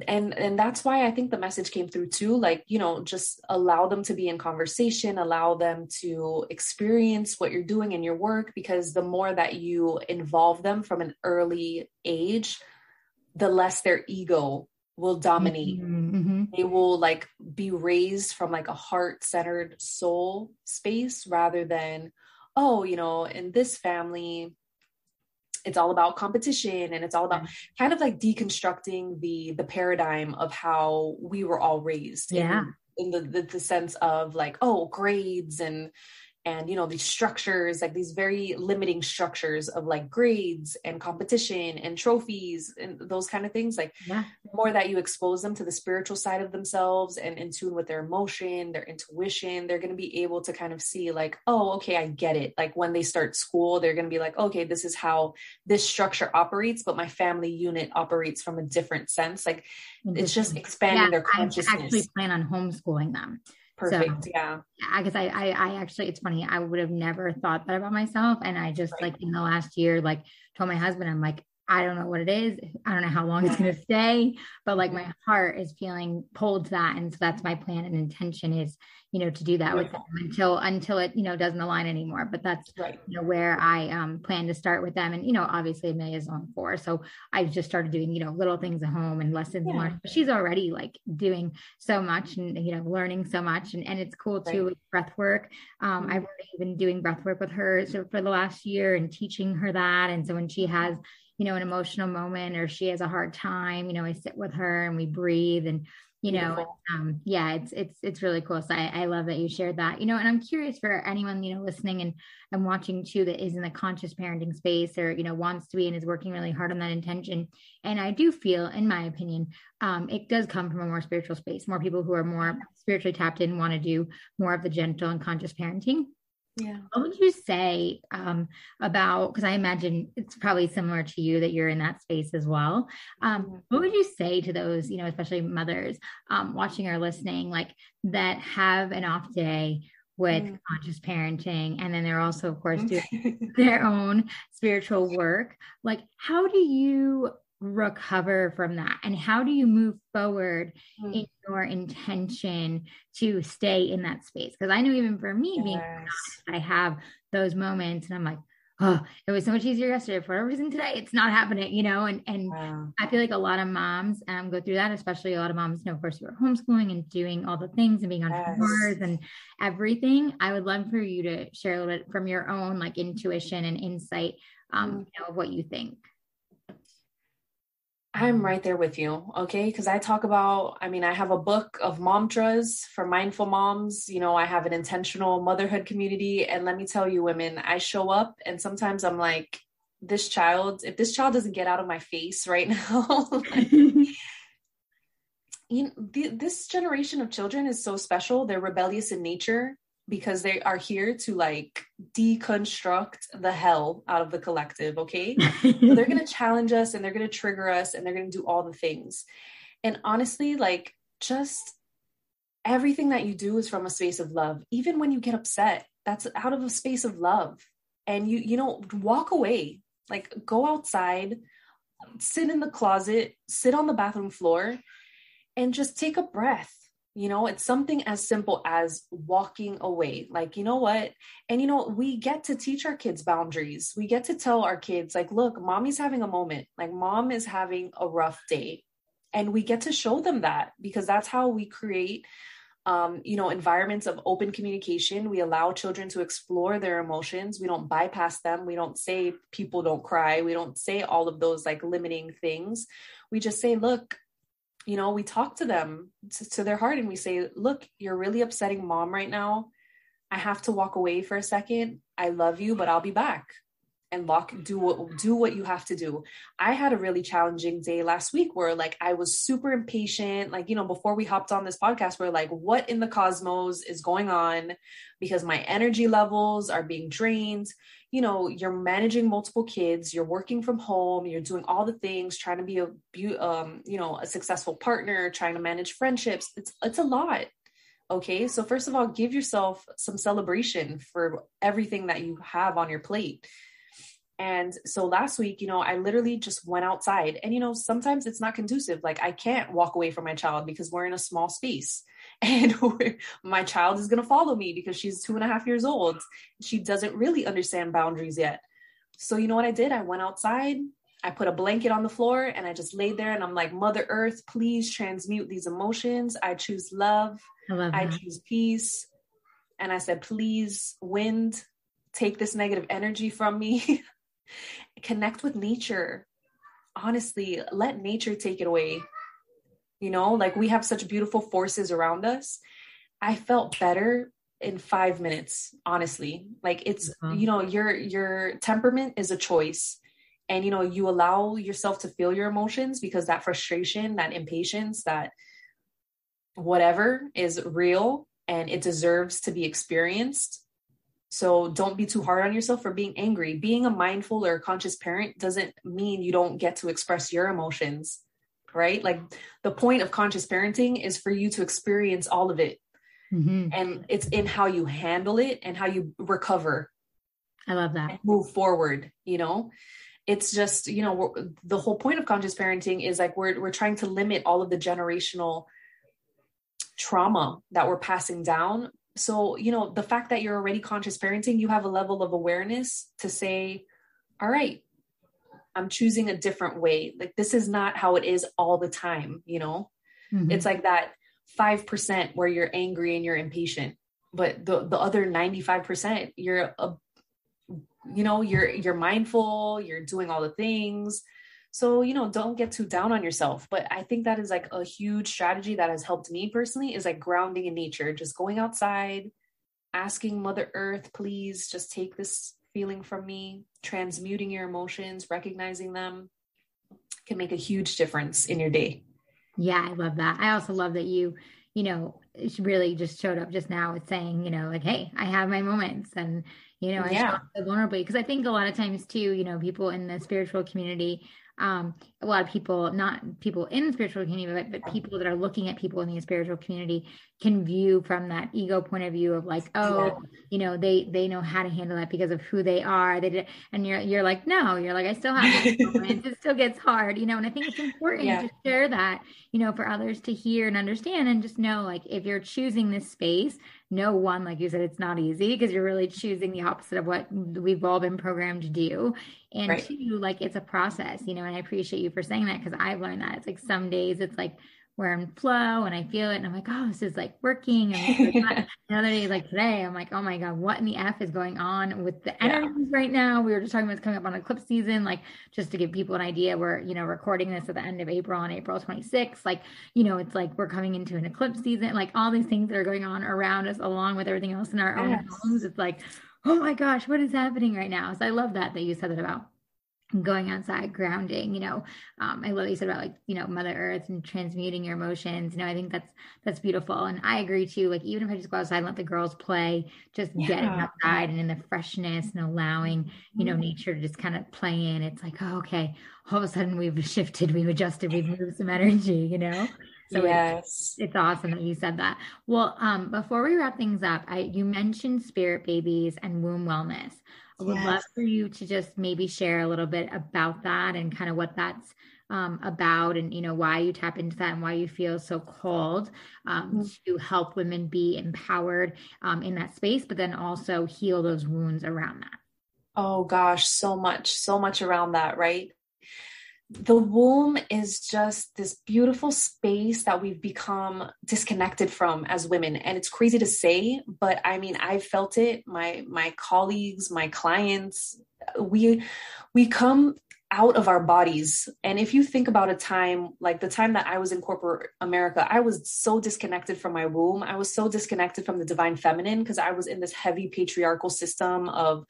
and and that's why i think the message came through too like you know just allow them to be in conversation allow them to experience what you're doing in your work because the more that you involve them from an early age the less their ego will dominate. Mm-hmm, mm-hmm. They will like be raised from like a heart centered soul space rather than, oh, you know, in this family, it's all about competition and it's all about kind of like deconstructing the the paradigm of how we were all raised. Yeah. In, in the, the the sense of like, oh, grades and and you know these structures like these very limiting structures of like grades and competition and trophies and those kind of things like yeah. more that you expose them to the spiritual side of themselves and in tune with their emotion their intuition they're going to be able to kind of see like oh okay i get it. Like when they start school they're going to be like okay this is how this structure operates but my family unit operates from a different sense. Like it's just expanding yeah, their consciousness i actually plan on homeschooling them Perfect. So, yeah. I guess I, I, I actually, it's funny. I would have never thought that about myself. And I just right. like in the last year, like told my husband, I'm like, I don't know what it is. I don't know how long it's going to stay, but like my heart is feeling pulled to that. And so that's my plan and intention is, you know, to do that with them until, until it, you know, doesn't align anymore. But that's, right. you know, where I um, plan to start with them. And, you know, obviously Amelia's on four. So I've just started doing, you know, little things at home and lessons yeah. learned. But she's already like doing so much and, you know, learning so much. And, and it's cool too right. with breath work. Um, mm-hmm. I've been doing breath work with her so for the last year and teaching her that. And so when she has, you know, an emotional moment or she has a hard time, you know, I sit with her and we breathe and, you know, um, yeah, it's, it's, it's really cool. So I, I love that you shared that, you know, and I'm curious for anyone, you know, listening and, and watching too, that is in the conscious parenting space or, you know, wants to be and is working really hard on that intention. And I do feel, in my opinion, um, it does come from a more spiritual space, more people who are more spiritually tapped in, want to do more of the gentle and conscious parenting. Yeah. What would you say um, about, because I imagine it's probably similar to you that you're in that space as well. Um, what would you say to those, you know, especially mothers um, watching or listening, like that have an off day with mm. conscious parenting and then they're also of course doing their own spiritual work like how do you recover from that and how do you move forward mm. in your intention to stay in that space because i know even for me yes. being honest, i have those moments and i'm like oh it was so much easier yesterday for whatever reason today it's not happening you know and and wow. i feel like a lot of moms um, go through that especially a lot of moms you know of course who are homeschooling and doing all the things and being entrepreneurs yes. and everything i would love for you to share a little bit from your own like intuition and insight um, mm. you know, of what you think I'm right there with you. Okay. Because I talk about, I mean, I have a book of mantras for mindful moms. You know, I have an intentional motherhood community. And let me tell you, women, I show up and sometimes I'm like, this child, if this child doesn't get out of my face right now, like, you know, the, this generation of children is so special. They're rebellious in nature because they are here to like deconstruct the hell out of the collective okay? So they're going to challenge us and they're going to trigger us and they're going to do all the things. And honestly like just everything that you do is from a space of love. Even when you get upset that's out of a space of love. And you you know walk away. Like go outside sit in the closet sit on the bathroom floor and just take a breath you know it's something as simple as walking away. Like you know what? And you know we get to teach our kids boundaries. We get to tell our kids like look mommy's having a moment. Like mom is having a rough day. And we get to show them that because that's how we create um, you know environments of open communication. We allow children to explore their emotions. We don't bypass them. We don't say people don't cry. We don't say all of those like limiting things. We just say look you know, we talk to them to, to their heart and we say, look, you're really upsetting mom right now. I have to walk away for a second. I love you, but I'll be back and lock do what do what you have to do. I had a really challenging day last week where like i was super impatient. Like you know before we hopped on this podcast we're like what in the cosmos is going on? Because my energy levels are being drained. You know you're managing multiple kids you're working from home you're doing all the things trying to be a um you know a successful partner trying to manage friendships. It's it's a lot. Okay? So first of all give yourself some celebration for everything that you have on your plate and so last week, you know, I literally just went outside. And, you know, sometimes it's not conducive. Like I can't walk away from my child because we're in a small space. And my child is going to follow me because she's two and a half years old. She doesn't really understand boundaries yet. So, you know what I did? I went outside. I put a blanket on the floor and I just laid there and I'm like, Mother Earth, please transmute these emotions. I choose love. I, I choose peace. And I said, please, wind, take this negative energy from me. connect with nature. Honestly let nature take it away. You know like we have such beautiful forces around us. I felt better in 5 minutes honestly. Like it's mm-hmm. you know your your temperament is a choice. And you know you allow yourself to feel your emotions because that frustration that impatience that whatever is real and it deserves to be experienced so don't be too hard on yourself for being angry. Being a mindful or conscious parent doesn't mean you don't get to express your emotions, right? Like the point of conscious parenting is for you to experience all of it. Mm-hmm. And it's in how you handle it and how you recover. I love that. move forward, you know? It's just, you know, the whole point of conscious parenting is like we're we're trying to limit all of the generational trauma that we're passing down. So, you know, the fact that you're already conscious parenting, you have a level of awareness to say, all right, I'm choosing a different way. Like this is not how it is all the time, you know? Mm-hmm. It's like that 5% where you're angry and you're impatient but the the other 95% you're a you know you're you're mindful you're doing all the things so you know don't get too down on yourself but i think that is like a huge strategy that has helped me personally is like grounding in nature just going outside asking mother earth please just take this feeling from me transmuting your emotions recognizing them can make a huge difference in your day yeah, I love that. I also love that you, you know, really just showed up just now with saying, you know, like, hey, I have my moments and, you know, I yeah. show vulnerably because I think a lot of times too, you know, people in the spiritual community um, a lot of people, not people in the spiritual community, but, but people that are looking at people in the spiritual community can view from that ego point of view of like, oh, yeah. you know, they they know how to handle that because of who they are. They did, and you're you're like, no, you're like, I still have moments. it still gets hard, you know. And I think it's important yeah. to share that, you know, for others to hear and understand, and just know like if you're choosing this space, no one, like you said, it's not easy because you're really choosing the opposite of what we've all been programmed to do. And right. two, like it's a process, you know, and I appreciate you for saying that because I've learned that. It's like some days it's like we're in flow and I feel it and I'm like, oh, this is like working. And another day like today, I'm like, oh my God, what in the F is going on with the energies yeah. right now? We were just talking about it's coming up on eclipse season, like just to give people an idea, we're, you know, recording this at the end of April on April 26th. Like, you know, it's like we're coming into an eclipse season, like all these things that are going on around us along with everything else in our yes. own homes. It's like, oh my gosh, what is happening right now? So I love that that you said that about going outside grounding you know um, i love what you said about like you know mother earth and transmuting your emotions you know i think that's that's beautiful and i agree too like even if i just go outside and let the girls play just yeah. getting outside and in the freshness and allowing you know mm-hmm. nature to just kind of play in it's like oh, okay all of a sudden we've shifted we've adjusted we've moved some energy you know so yes. it's, it's awesome that you said that. Well, um, before we wrap things up, I you mentioned spirit babies and womb wellness. I would yes. love for you to just maybe share a little bit about that and kind of what that's um, about and you know why you tap into that and why you feel so called um, mm-hmm. to help women be empowered um, in that space but then also heal those wounds around that oh gosh so much so much around that right the womb is just this beautiful space that we've become disconnected from as women. And it's crazy to say but i mean i've felt it. My my colleagues my clients we we come out of our bodies. And if you think about a time like the time that I was in corporate America, I was so disconnected from my womb. I was so disconnected from the divine feminine because I was in this heavy patriarchal system of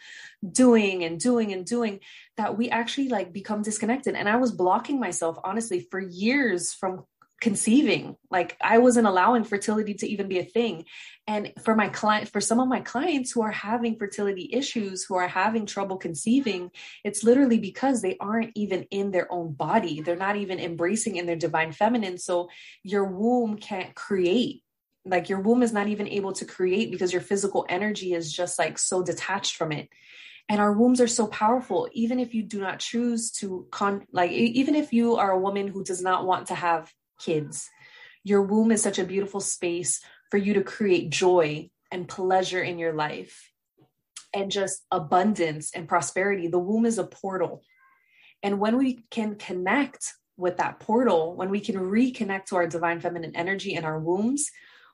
doing and doing and doing that we actually like become disconnected. And I was blocking myself, honestly, for years from conceiving. Like i wasn't allowing fertility to even be a thing. And for my client for some of my clients who are having fertility issues who are having trouble conceiving it's literally because they aren't even in their own body. They're not even embracing in their divine feminine. So your womb can't create. Like your womb is not even able to create because your physical energy is just like so detached from it. And our wombs are so powerful. Even if you do not choose to con like even if you are a woman who does not want to have kids. Your womb is such a beautiful space for you to create joy and pleasure in your life and just abundance and prosperity. The womb is a portal. And when we can connect with that portal, when we can reconnect to our divine feminine energy in our wombs,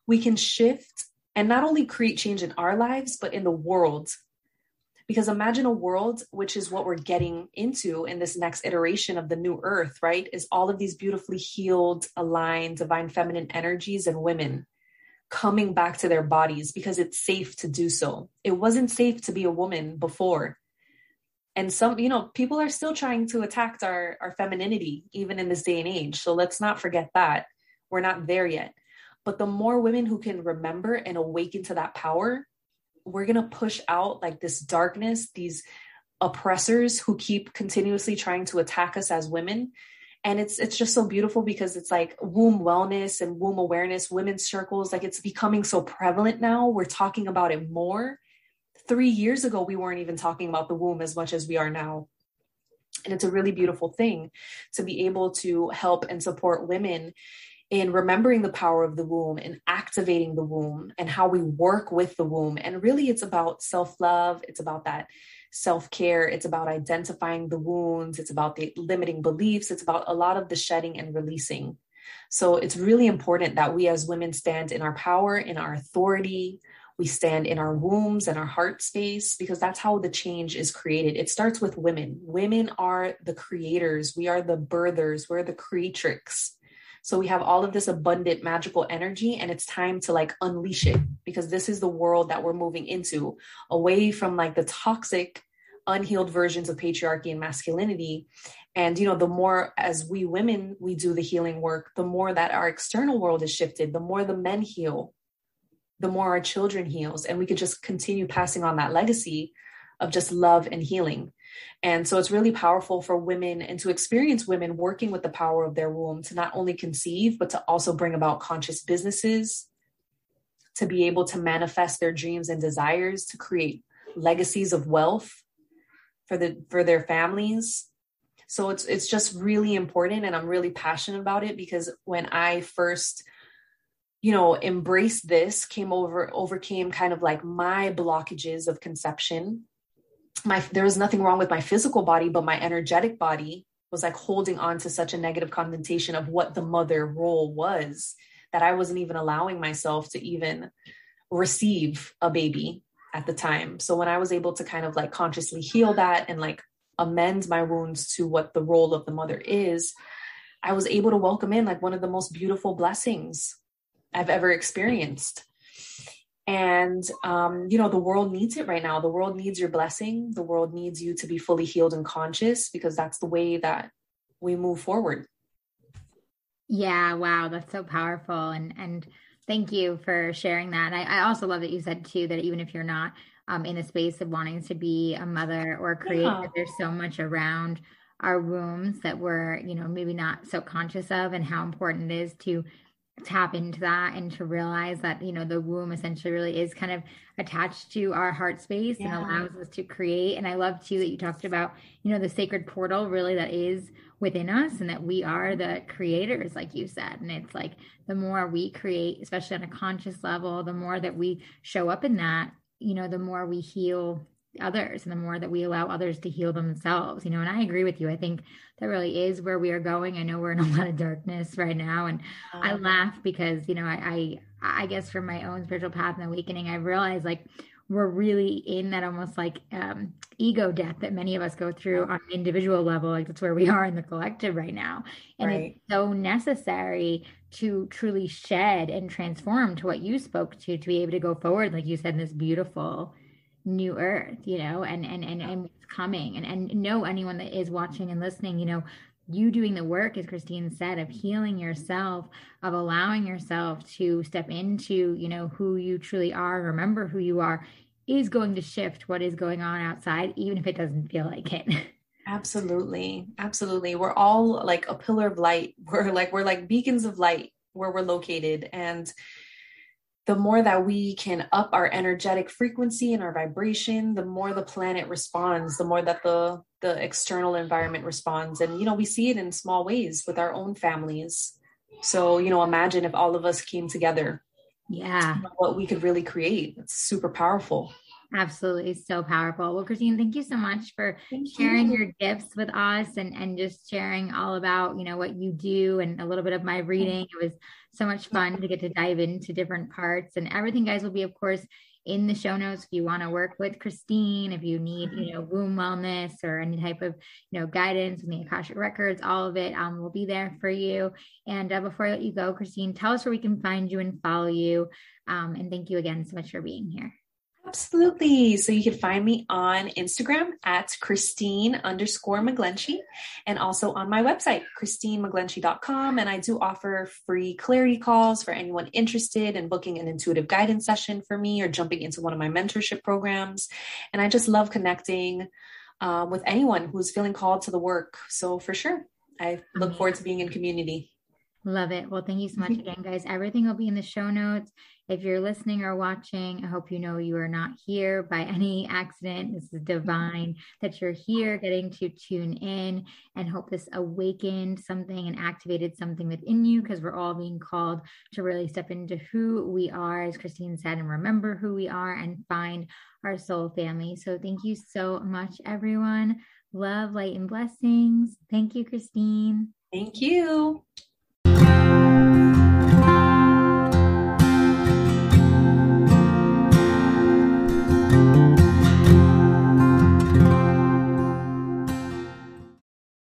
we can shift and not only create change in our lives, but in the world because imagine a world, which is what we're getting into in this next iteration of the new earth, right? Is all of these beautifully healed, aligned, divine feminine energies and women coming back to their bodies because it's safe to do so. It wasn't safe to be a woman before. And some, you know, people are still trying to attack our, our femininity, even in this day and age. So let's not forget that. We're not there yet. But the more women who can remember and awaken to that power, we're going to push out like this darkness, these oppressors who keep continuously trying to attack us as women. and it's it's just so beautiful because it's like womb wellness and womb awareness women's circles like it's becoming so prevalent now. We're talking about it more. Three years ago we weren't even talking about the womb as much as we are now. And it's a really beautiful thing to be able to help and support women in remembering the power of the womb and activating the womb and how we work with the womb and really it's about self-love it's about that self care. It's about identifying the wounds. It's about the limiting beliefs. It's about a lot of the shedding and releasing. So it's really important that we as women stand in our power, in our authority. We stand in our wombs and our heart space because that's how the change is created. It starts with women. Women are the creators, we are the birthers, we're the creatrix. So we have all of this abundant magical energy and it's time to like unleash it because this is the world that we're moving into away from like the toxic unhealed versions of patriarchy and masculinity. And you know the more as we women we do the healing work the more that our external world is shifted the more the men heal the more our children heals and we could just continue passing on that legacy of just love and healing and so it's really powerful for women and to experience women working with the power of their womb to not only conceive, but to also bring about conscious businesses, to be able to manifest their dreams and desires, to create legacies of wealth for the for their families. So it's it's just really important and I'm really passionate about it because when I first you know embraced this came over overcame kind of like my blockages of conception my there was nothing wrong with my physical body but my energetic body was like holding on to such a negative connotation of what the mother role was that I wasn't even allowing myself to even receive a baby at the time. So when I was able to kind of like consciously heal that and like amend my wounds to what the role of the mother is, I was able to welcome in like one of the most beautiful blessings I've ever experienced and um, you know the world needs it right now. The world needs your blessing. The world needs you to be fully healed and conscious because that's the way that we move forward. Yeah. Wow. That's so powerful. And and thank you for sharing that. I, I also love that you said too that even if you're not um, in a space of wanting to be a mother or create yeah. there's so much around our wombs that we're you know maybe not so conscious of and how important it is to tap into that and to realize that you know the womb essentially really is kind of attached to our heart space yeah. and allows us to create and i love too that you talked about you know the sacred portal really that is within us and that we are the creators like you said and it's like the more we create especially on a conscious level the more that we show up in that you know the more we heal others and the more that we allow others to heal themselves you know and i agree with you. I think that really is where we are going. I know we're in a lot of darkness right now and um, i laugh because you know I, I i guess from my own spiritual path and awakening i realized like we're really in that almost like um, ego death that many of us go through on an individual level. Like that's where we are in the collective right now. And right. it's so necessary to truly shed and transform to what you spoke to to be able to go forward like you said in this beautiful new earth you know and and and, and what's coming. And and know anyone that is watching and listening you know you doing the work as Kristine said of healing yourself of allowing yourself to step into you know who you truly are remember who you are is going to shift what is going on outside even if it doesn't feel like it. Absolutely. Absolutely. We're all like a pillar of light. We're like we're like beacons of light where we're located. And the more that we can up our energetic frequency and our vibration the more the planet responds the more that the the external environment responds. And you know we see it in small ways with our own families. So you know imagine if all of us came together. Yeah. What we could really create. It's super powerful Absolutely, so powerful. Well, Kristine, thank you so much for thank sharing you. your gifts with us and and just sharing all about you know what you do and a little bit of my reading. It was so much fun to get to dive into different parts and everything. Guys will be, of course, in the show notes if you want to work with Kristine, if you need, you know, womb wellness or any type of, you know, guidance with the Akashic Records, all of it um, will be there for you. And uh, before I let you go, Kristine, tell us where we can find you and follow you. Um, and thank you again so much for being here. Absolutely. So you can find me on Instagram at Kristine underscore McGlinchey and also on my website, KristineMcGlinchey.com. And I do offer free clarity calls for anyone interested in booking an intuitive guidance session for me or jumping into one of my mentorship programs. And I just love connecting uh, with anyone who's feeling called to the work. So for sure, I look forward to being in community. Love it. Well, thank you so much again, guys. Everything will be in the show notes. If you're listening or watching, I hope you know you are not here by any accident. This is divine that you're here getting to tune in and hope this awakened something and activated something within you because we're all being called to really step into who we are, as Kristine said, and remember who we are and find our soul family. So thank you so much, everyone. Love, light, and blessings. Thank you, Kristine. Thank you.